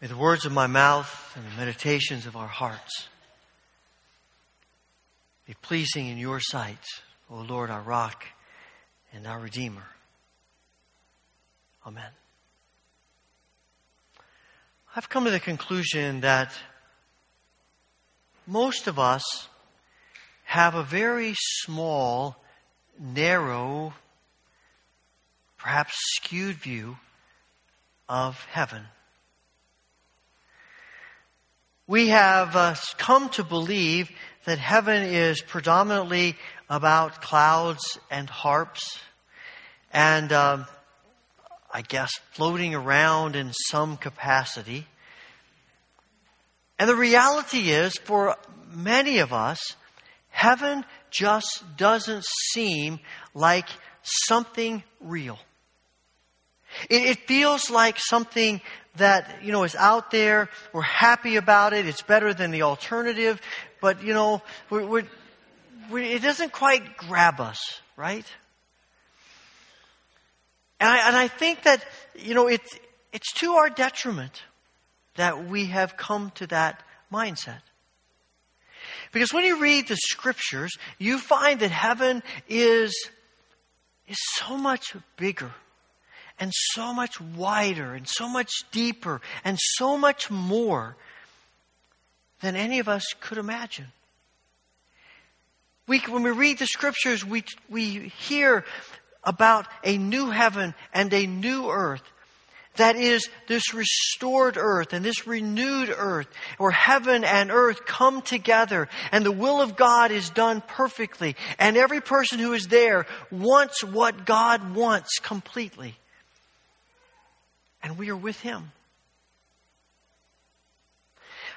May the words of my mouth and the meditations of our hearts be pleasing in your sight, O Lord, our rock and our Redeemer. Amen. I've come to the conclusion that most of us have a very small, narrow, perhaps skewed view of heaven. We have uh, come to believe that heaven is predominantly about clouds and harps and um, I guess floating around in some capacity. And the reality is, for many of us, heaven just doesn't seem like something real. It, it, feels like something that, you know, is out there. We're happy about it. It's better than the alternative. But, you know, we're, we're, we're, it doesn't quite grab us, right? And I, and I think that, you know, it's, it's to our detriment that we have come to that mindset. Because when you read the scriptures, you find that heaven is, is so much bigger and so much wider and so much deeper and so much more than any of us could imagine. We, when we read the scriptures, we, we hear about a new heaven and a new earth. That is this restored earth and this renewed earth where heaven and earth come together and the will of God is done perfectly and every person who is there wants what God wants completely. And we are with Him.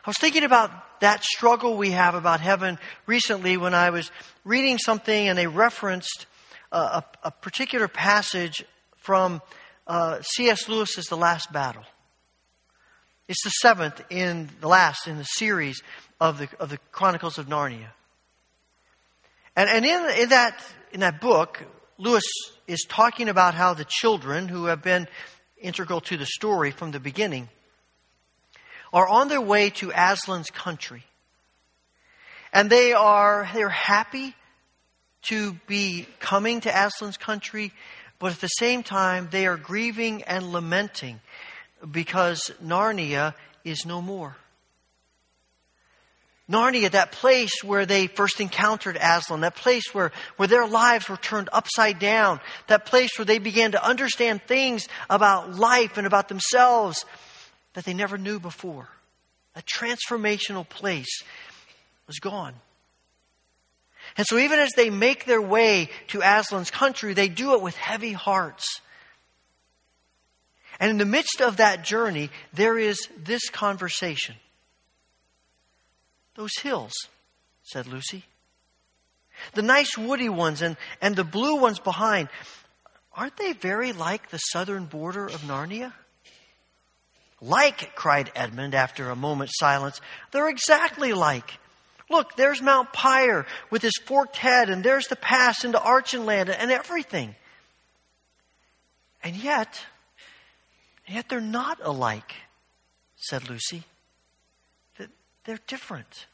I was thinking about that struggle we have about heaven recently when I was reading something and they referenced a, a particular passage from uh, C.S. Lewis's The Last Battle. It's the seventh in the last in the series of the, of the Chronicles of Narnia. And, and in, in, that, in that book, Lewis is talking about how the children who have been integral to the story from the beginning are on their way to Aslan's country. And they are they're happy to be coming to Aslan's country, but at the same time, they are grieving and lamenting because Narnia is no more. Narnia, that place where they first encountered Aslan, that place where, where their lives were turned upside down, that place where they began to understand things about life and about themselves that they never knew before. A transformational place was gone. And so, even as they make their way to Aslan's country, they do it with heavy hearts. And in the midst of that journey, there is this conversation. Those hills, said Lucy. The nice woody ones and, and the blue ones behind, aren't they very like the southern border of Narnia? Like, cried Edmund after a moment's silence. They're exactly like. Look, there's Mount Pire with his forked head, and there's the pass into Archenland and everything. And yet, yet they're not alike, said Lucy. They're different.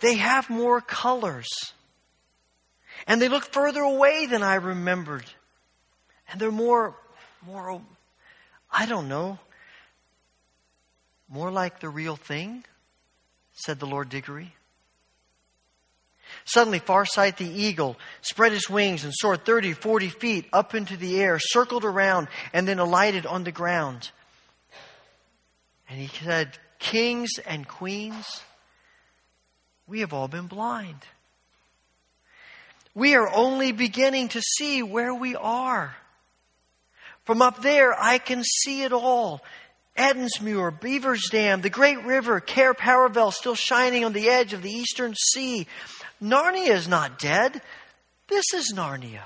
They have more colors. And they look further away than I remembered. And they're more, more, I don't know, more like the real thing said the Lord Digory. Suddenly, Farsight the eagle spread his wings and soared 30, 40 feet up into the air, circled around, and then alighted on the ground. And he said, Kings and queens, we have all been blind. We are only beginning to see where we are. From up there, I can see it all. Ettinsmuir, Beaver's Dam, the great river, Cair Paravel still shining on the edge of the eastern sea. Narnia is not dead. This is Narnia.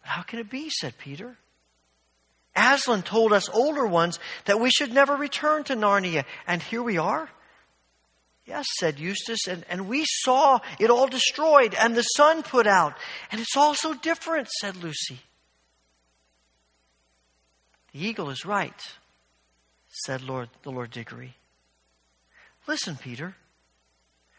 How can it be? said Peter. Aslan told us older ones that we should never return to Narnia, and here we are. Yes, said Eustace, and, and we saw it all destroyed and the sun put out, and it's all so different, said Lucy. The eagle is right. said Lord, the Lord Digory. Listen, Peter.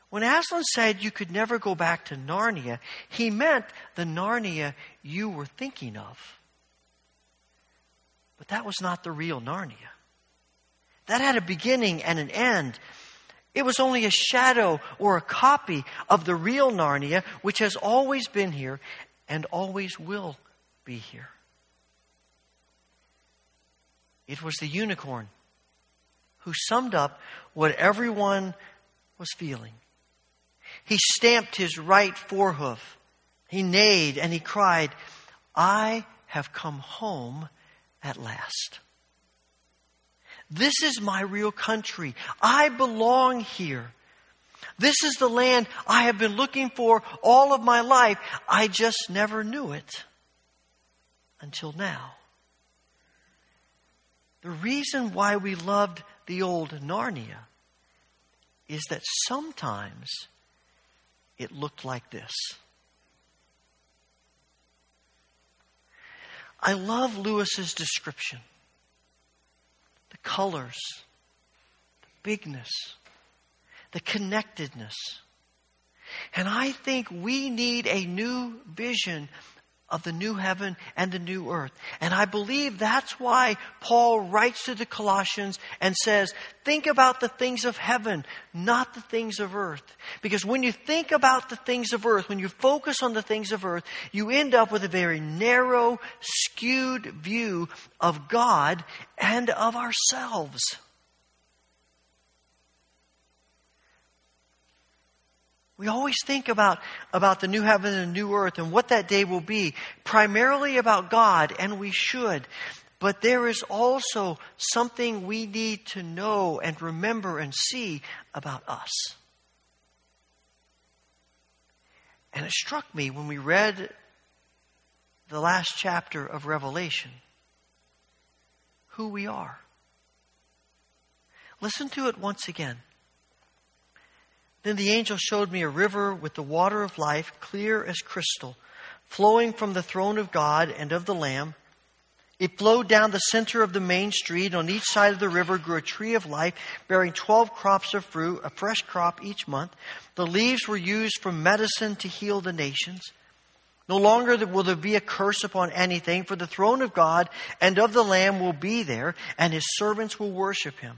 When Aslan said you could never go back to Narnia, he meant the Narnia you were thinking of. But that was not the real Narnia. That had a beginning and an end. It was only a shadow or a copy of the real Narnia, which has always been here and always will be here. It was the unicorn who summed up what everyone was feeling. He stamped his right forehoof. He neighed and he cried, I have come home at last. This is my real country. I belong here. This is the land I have been looking for all of my life. I just never knew it until now. The reason why we loved the old Narnia is that sometimes it looked like this. I love Lewis's description. The colors, the bigness, the connectedness. And I think we need a new vision of the new heaven and the new earth. And I believe that's why Paul writes to the Colossians and says, think about the things of heaven, not the things of earth. Because when you think about the things of earth, when you focus on the things of earth, you end up with a very narrow, skewed view of God and of ourselves. We always think about, about the new heaven and new earth and what that day will be, primarily about God, and we should. But there is also something we need to know and remember and see about us. And it struck me when we read the last chapter of Revelation who we are. Listen to it once again. Then the angel showed me a river with the water of life, clear as crystal, flowing from the throne of God and of the Lamb. It flowed down the center of the main street. And on each side of the river grew a tree of life, bearing 12 crops of fruit, a fresh crop each month. The leaves were used for medicine to heal the nations. No longer will there be a curse upon anything, for the throne of God and of the Lamb will be there, and his servants will worship him.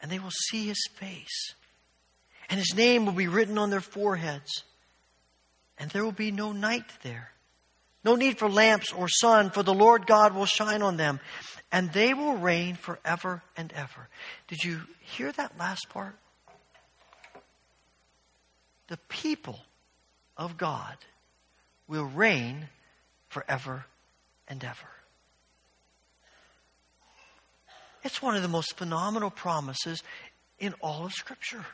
And they will see his face and his name will be written on their foreheads. And there will be no night there. No need for lamps or sun, for the Lord God will shine on them, and they will reign forever and ever. Did you hear that last part? The people of God will reign forever and ever. It's one of the most phenomenal promises in all of Scripture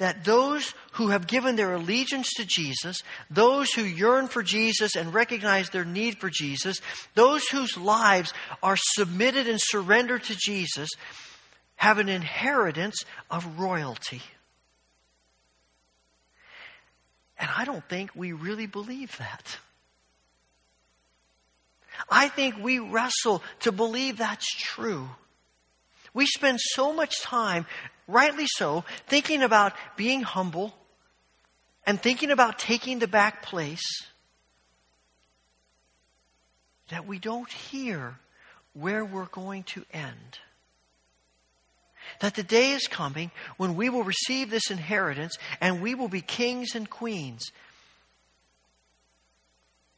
that those who have given their allegiance to Jesus, those who yearn for Jesus and recognize their need for Jesus, those whose lives are submitted and surrendered to Jesus, have an inheritance of royalty. And I don't think we really believe that. I think we wrestle to believe that's true. We spend so much time rightly so, thinking about being humble and thinking about taking the back place, that we don't hear where we're going to end. That the day is coming when we will receive this inheritance and we will be kings and queens.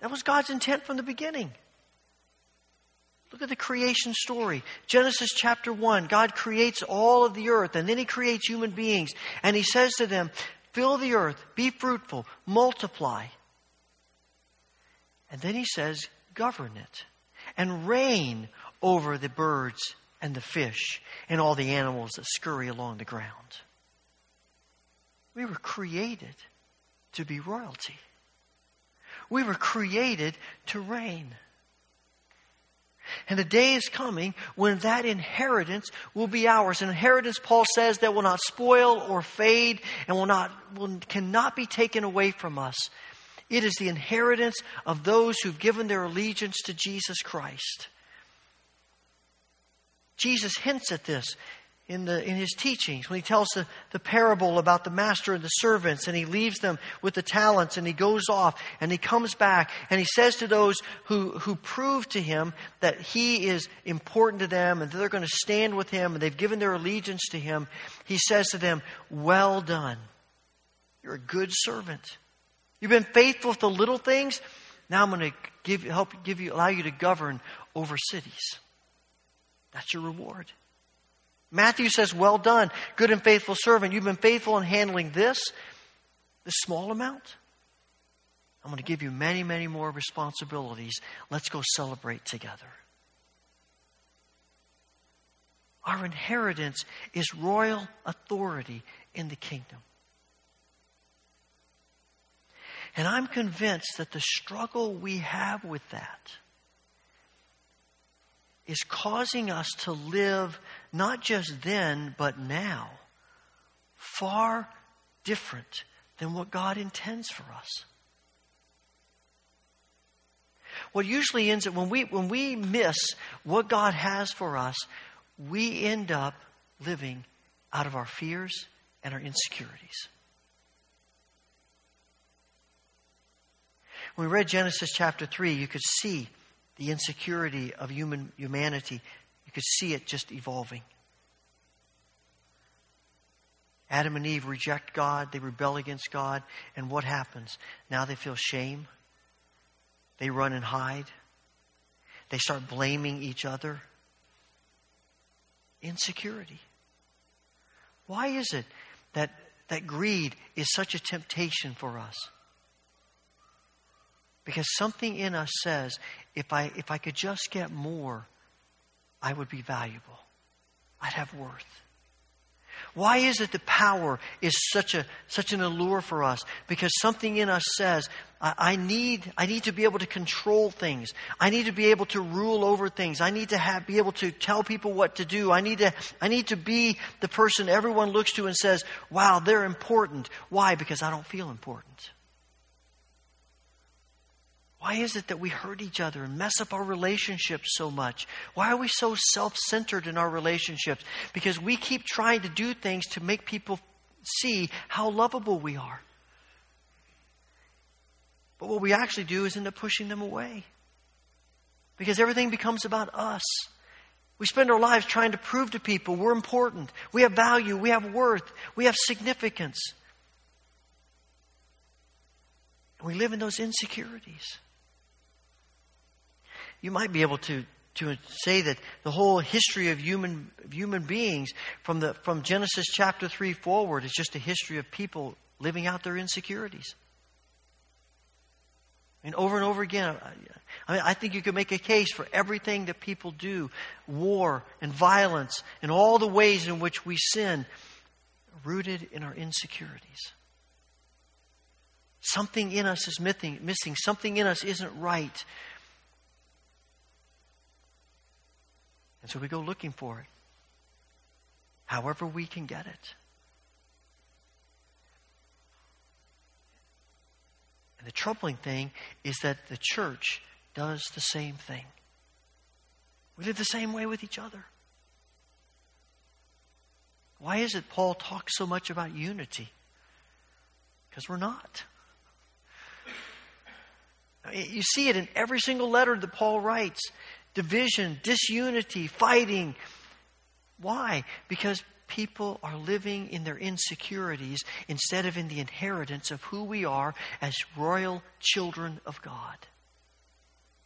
That was God's intent from the beginning. At the creation story. Genesis chapter 1. God creates all of the earth and then he creates human beings. And he says to them, Fill the earth, be fruitful, multiply. And then he says, Govern it and reign over the birds and the fish and all the animals that scurry along the ground. We were created to be royalty. We were created to reign. And the day is coming when that inheritance will be ours. An inheritance, Paul says, that will not spoil or fade and will not, will, cannot be taken away from us. It is the inheritance of those who've given their allegiance to Jesus Christ. Jesus hints at this in, the, in his teachings when he tells the, the parable about the master and the servants and he leaves them with the talents and he goes off and he comes back and he says to those who, who prove to him that he is important to them and they're going to stand with him and they've given their allegiance to him, he says to them, Well done. You're a good servant. You've been faithful with the little things. Now I'm going to give, help give you, allow you to govern over cities. That's your reward. Matthew says, Well done, good and faithful servant. You've been faithful in handling this, this small amount. I'm going to give you many, many more responsibilities. Let's go celebrate together. Our inheritance is royal authority in the kingdom. And I'm convinced that the struggle we have with that is causing us to live not just then, but now, far different than what God intends for us. What usually ends up when we when we miss what God has for us, we end up living out of our fears and our insecurities. When we read Genesis chapter 3, you could see the insecurity of human humanity. You could see it just evolving. Adam and Eve reject God, they rebel against God, and what happens? Now they feel shame. They run and hide. They start blaming each other. Insecurity. Why is it that, that greed is such a temptation for us? Because something in us says, if I, if I could just get more, I would be valuable. I'd have worth. Why is it that power is such, a, such an allure for us? Because something in us says, I, I, need, I need to be able to control things. I need to be able to rule over things. I need to have, be able to tell people what to do. I need to, I need to be the person everyone looks to and says, wow, they're important. Why? Because I don't feel important. Why is it that we hurt each other and mess up our relationships so much? Why are we so self centered in our relationships? Because we keep trying to do things to make people see how lovable we are. But what we actually do is end up pushing them away. Because everything becomes about us. We spend our lives trying to prove to people we're important, we have value, we have worth, we have significance. We live in those insecurities you might be able to, to say that the whole history of human, of human beings from, the, from Genesis chapter 3 forward is just a history of people living out their insecurities. Mean, over and over again, I, mean, I think you could make a case for everything that people do war and violence and all the ways in which we sin, rooted in our insecurities. Something in us is missing, missing. Something in us isn't right. And so we go looking for it, however we can get it. And the troubling thing is that the church does the same thing. We live the same way with each other. Why is it Paul talks so much about unity? Because we're not. You see it in every single letter that Paul writes division, disunity, fighting. Why? Because people are living in their insecurities instead of in the inheritance of who we are as royal children of God,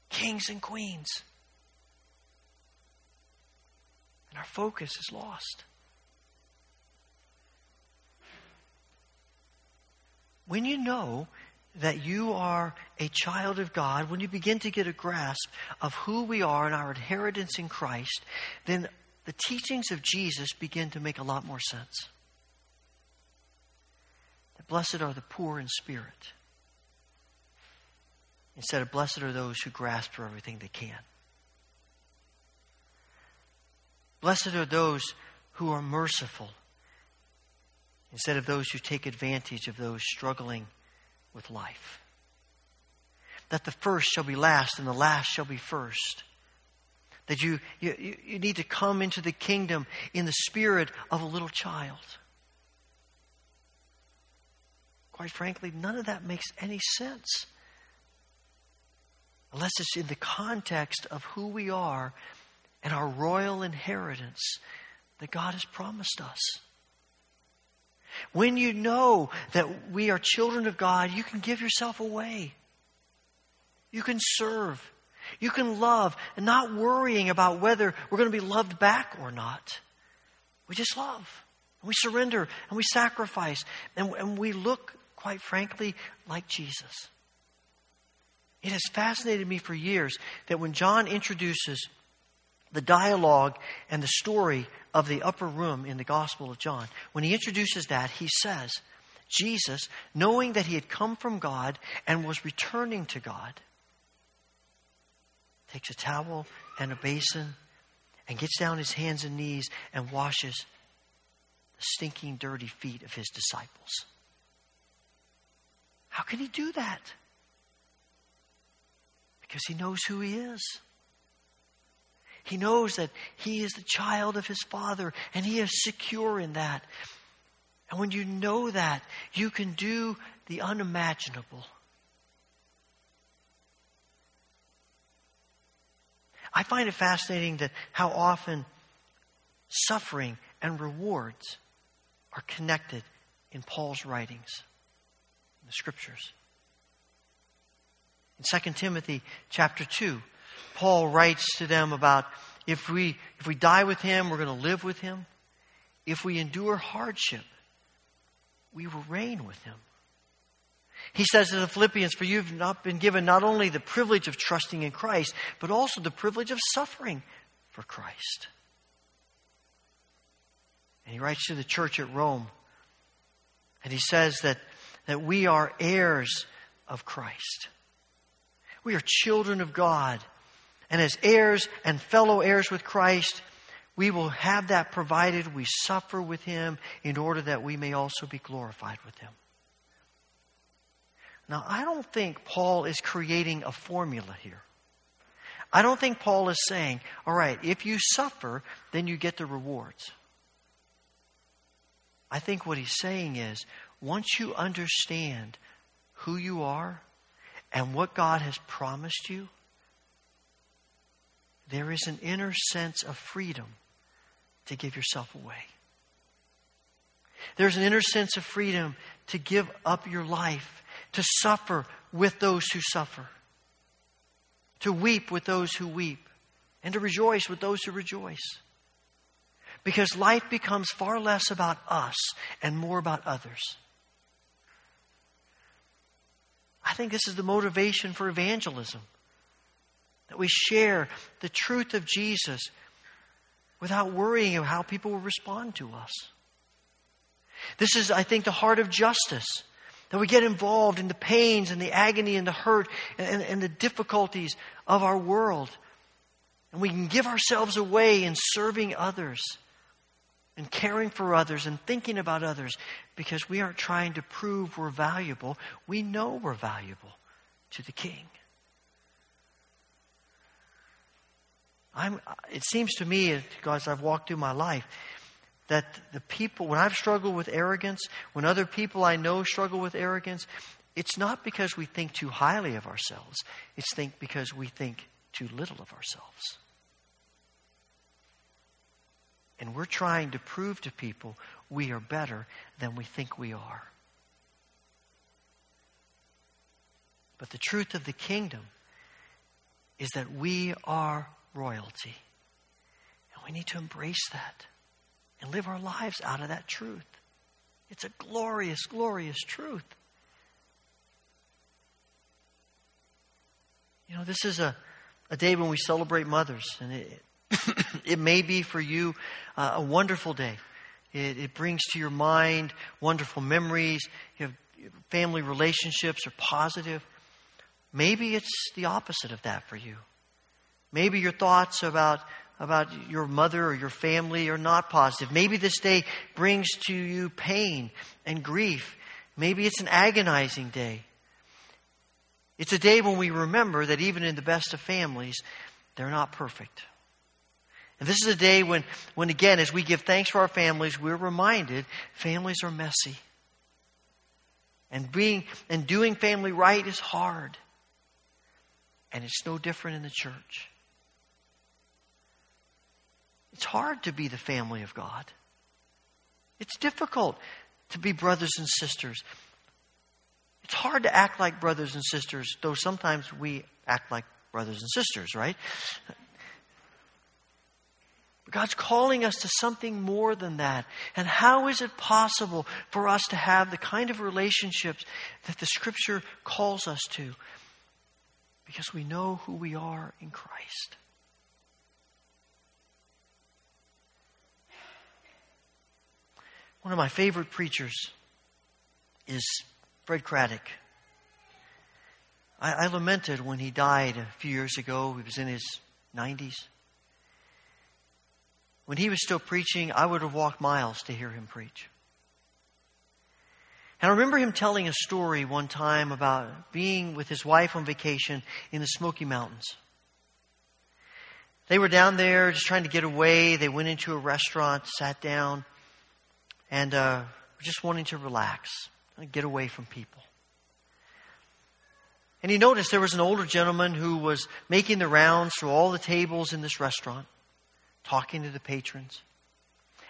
kings and queens. And our focus is lost. When you know that you are a child of God, when you begin to get a grasp of who we are and our inheritance in Christ, then the teachings of Jesus begin to make a lot more sense. That blessed are the poor in spirit, instead of blessed are those who grasp for everything they can. Blessed are those who are merciful, instead of those who take advantage of those struggling with life. That the first shall be last and the last shall be first. That you, you, you need to come into the kingdom in the spirit of a little child. Quite frankly, none of that makes any sense unless it's in the context of who we are and our royal inheritance that God has promised us. When you know that we are children of God, you can give yourself away. You can serve. You can love and not worrying about whether we're going to be loved back or not. We just love. We surrender and we sacrifice. And, and we look, quite frankly, like Jesus. It has fascinated me for years that when John introduces the dialogue and the story of the upper room in the Gospel of John, when he introduces that, he says, Jesus, knowing that he had come from God and was returning to God, takes a towel and a basin and gets down his hands and knees and washes the stinking, dirty feet of his disciples. How can he do that? Because he knows who he is. He knows that he is the child of his father and he is secure in that. And when you know that, you can do the unimaginable. I find it fascinating that how often suffering and rewards are connected in Paul's writings, in the scriptures. In 2 Timothy chapter 2, Paul writes to them about if we, if we die with him, we're going to live with him. If we endure hardship, we will reign with him. He says to the Philippians, For you've not been given not only the privilege of trusting in Christ, but also the privilege of suffering for Christ. And he writes to the church at Rome, and he says that, that we are heirs of Christ. We are children of God. And as heirs and fellow heirs with Christ, we will have that provided we suffer with him in order that we may also be glorified with him. Now, I don't think Paul is creating a formula here. I don't think Paul is saying, all right, if you suffer, then you get the rewards. I think what he's saying is, once you understand who you are and what God has promised you, there is an inner sense of freedom to give yourself away. There's an inner sense of freedom to give up your life to suffer with those who suffer, to weep with those who weep, and to rejoice with those who rejoice. Because life becomes far less about us and more about others. I think this is the motivation for evangelism that we share the truth of Jesus without worrying of how people will respond to us. This is, I think, the heart of justice that we get involved in the pains and the agony and the hurt and, and the difficulties of our world. And we can give ourselves away in serving others and caring for others and thinking about others because we aren't trying to prove we're valuable. We know we're valuable to the King. I'm, it seems to me, as I've walked through my life, that the people, when I've struggled with arrogance, when other people I know struggle with arrogance, it's not because we think too highly of ourselves. It's think because we think too little of ourselves. And we're trying to prove to people we are better than we think we are. But the truth of the kingdom is that we are royalty. And we need to embrace that and live our lives out of that truth. It's a glorious, glorious truth. You know, this is a, a day when we celebrate mothers, and it, it may be for you uh, a wonderful day. It, it, brings to your mind wonderful memories. You have family relationships are positive. Maybe it's the opposite of that for you. Maybe your thoughts about about your mother or your family are not positive. Maybe this day brings to you pain and grief. Maybe it's an agonizing day. It's a day when we remember that even in the best of families, they're not perfect. And this is a day when, when again, as we give thanks for our families, we're reminded families are messy. And being and doing family right is hard. And it's no different in the church. It's hard to be the family of God. It's difficult to be brothers and sisters. It's hard to act like brothers and sisters, though sometimes we act like brothers and sisters, right? But God's calling us to something more than that. And how is it possible for us to have the kind of relationships that the Scripture calls us to? Because we know who we are in Christ. One of my favorite preachers is Fred Craddock. I, I lamented when he died a few years ago. He was in his 90s. When he was still preaching, I would have walked miles to hear him preach. And I remember him telling a story one time about being with his wife on vacation in the Smoky Mountains. They were down there just trying to get away. They went into a restaurant, sat down, and uh, just wanting to relax and get away from people. And he noticed there was an older gentleman who was making the rounds through all the tables in this restaurant talking to the patrons.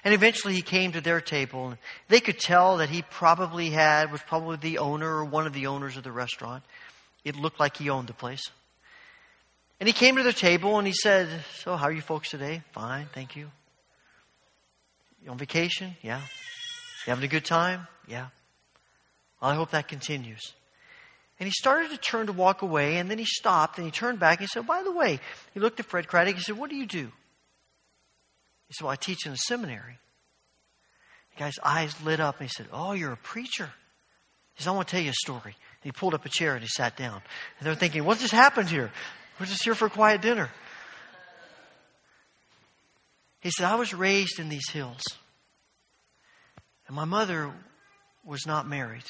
And eventually he came to their table and they could tell that he probably had, was probably the owner or one of the owners of the restaurant. It looked like he owned the place. And he came to their table and he said, So, how are you folks today? Fine, thank you. You on vacation? Yeah. You having a good time? Yeah. I hope that continues. And he started to turn to walk away, and then he stopped and he turned back and he said, By the way, he looked at Fred Craddock. And he said, What do you do? He said, Well, I teach in a seminary. The guy's eyes lit up and he said, Oh, you're a preacher. He said, I want to tell you a story. And he pulled up a chair and he sat down. And they're thinking, What just happened here? We're just here for a quiet dinner. He said, I was raised in these hills. And my mother was not married.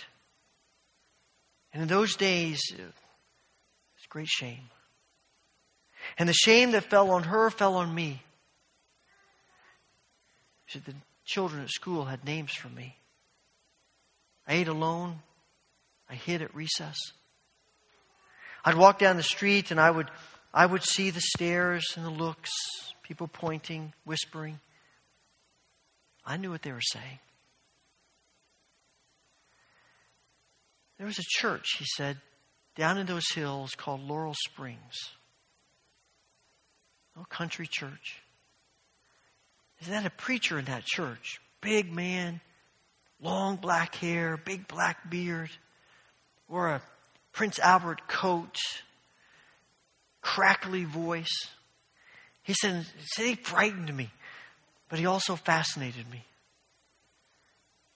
And in those days, it was great shame. And the shame that fell on her fell on me. She said, The children at school had names for me. I ate alone. I hid at recess. I'd walk down the street and I would, I would see the stares and the looks, people pointing, whispering. I knew what they were saying. There was a church, he said, down in those hills called Laurel Springs. A country church. Is that a preacher in that church? Big man, long black hair, big black beard, wore a Prince Albert coat, crackly voice. He said, he frightened me, but he also fascinated me.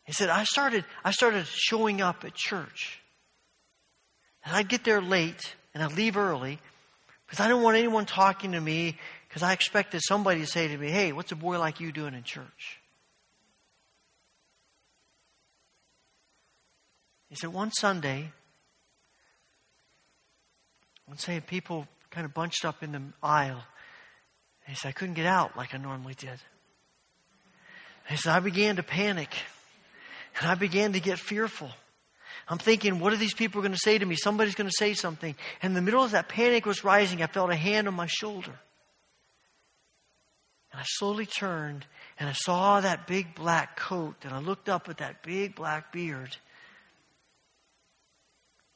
He said, I started, I started showing up at church. And I'd get there late and I'd leave early because I didn't want anyone talking to me because I expected somebody to say to me, Hey, what's a boy like you doing in church? He said, One Sunday, one Sunday, people kind of bunched up in the aisle. He said, I couldn't get out like I normally did. he said, I began to panic. And I began to get fearful. I'm thinking, what are these people going to say to me? Somebody's going to say something. And in the middle of that panic was rising, I felt a hand on my shoulder. And I slowly turned and I saw that big black coat and I looked up at that big black beard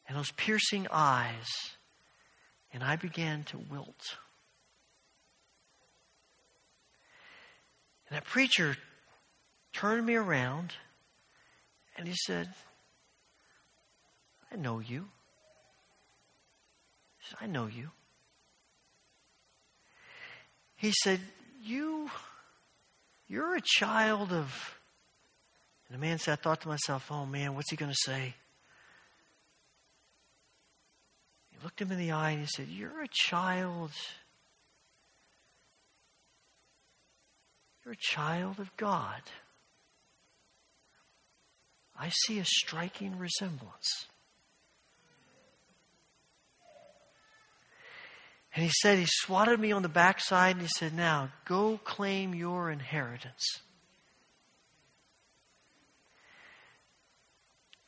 and those piercing eyes and I began to wilt. And that preacher turned me around and he said, I know you. He said, I know you. He said, you, you're a child of. And the man said, I thought to myself, oh man, what's he going to say? He looked him in the eye and he said, You're a child. You're a child of God. I see a striking resemblance. And he said, he swatted me on the backside and he said, Now go claim your inheritance.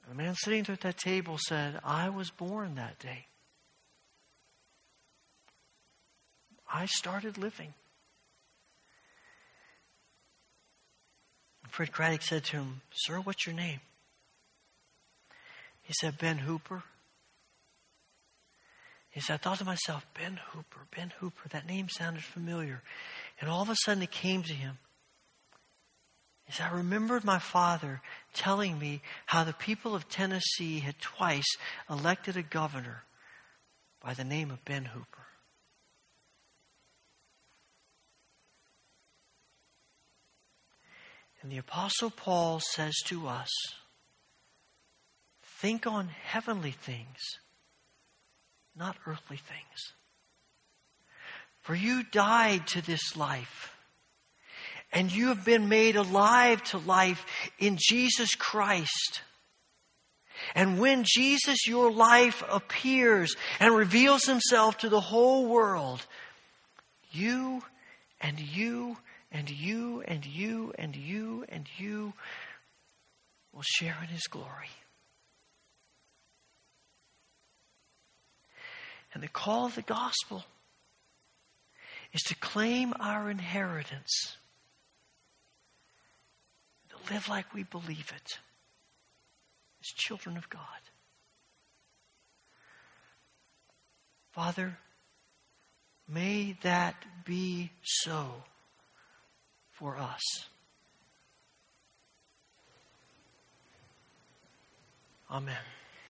And the man sitting at that table said, I was born that day. I started living. Fred Craddock said to him, Sir, what's your name? He said, Ben Hooper. He said, I thought to myself, Ben Hooper, Ben Hooper, that name sounded familiar. And all of a sudden it came to him. He said, I remembered my father telling me how the people of Tennessee had twice elected a governor by the name of Ben Hooper. And the Apostle Paul says to us, think on heavenly things not earthly things. For you died to this life, and you have been made alive to life in Jesus Christ. And when Jesus, your life, appears and reveals himself to the whole world, you and you and you and you and you and you will share in his glory. And the call of the gospel is to claim our inheritance, to live like we believe it as children of God. Father, may that be so for us. Amen.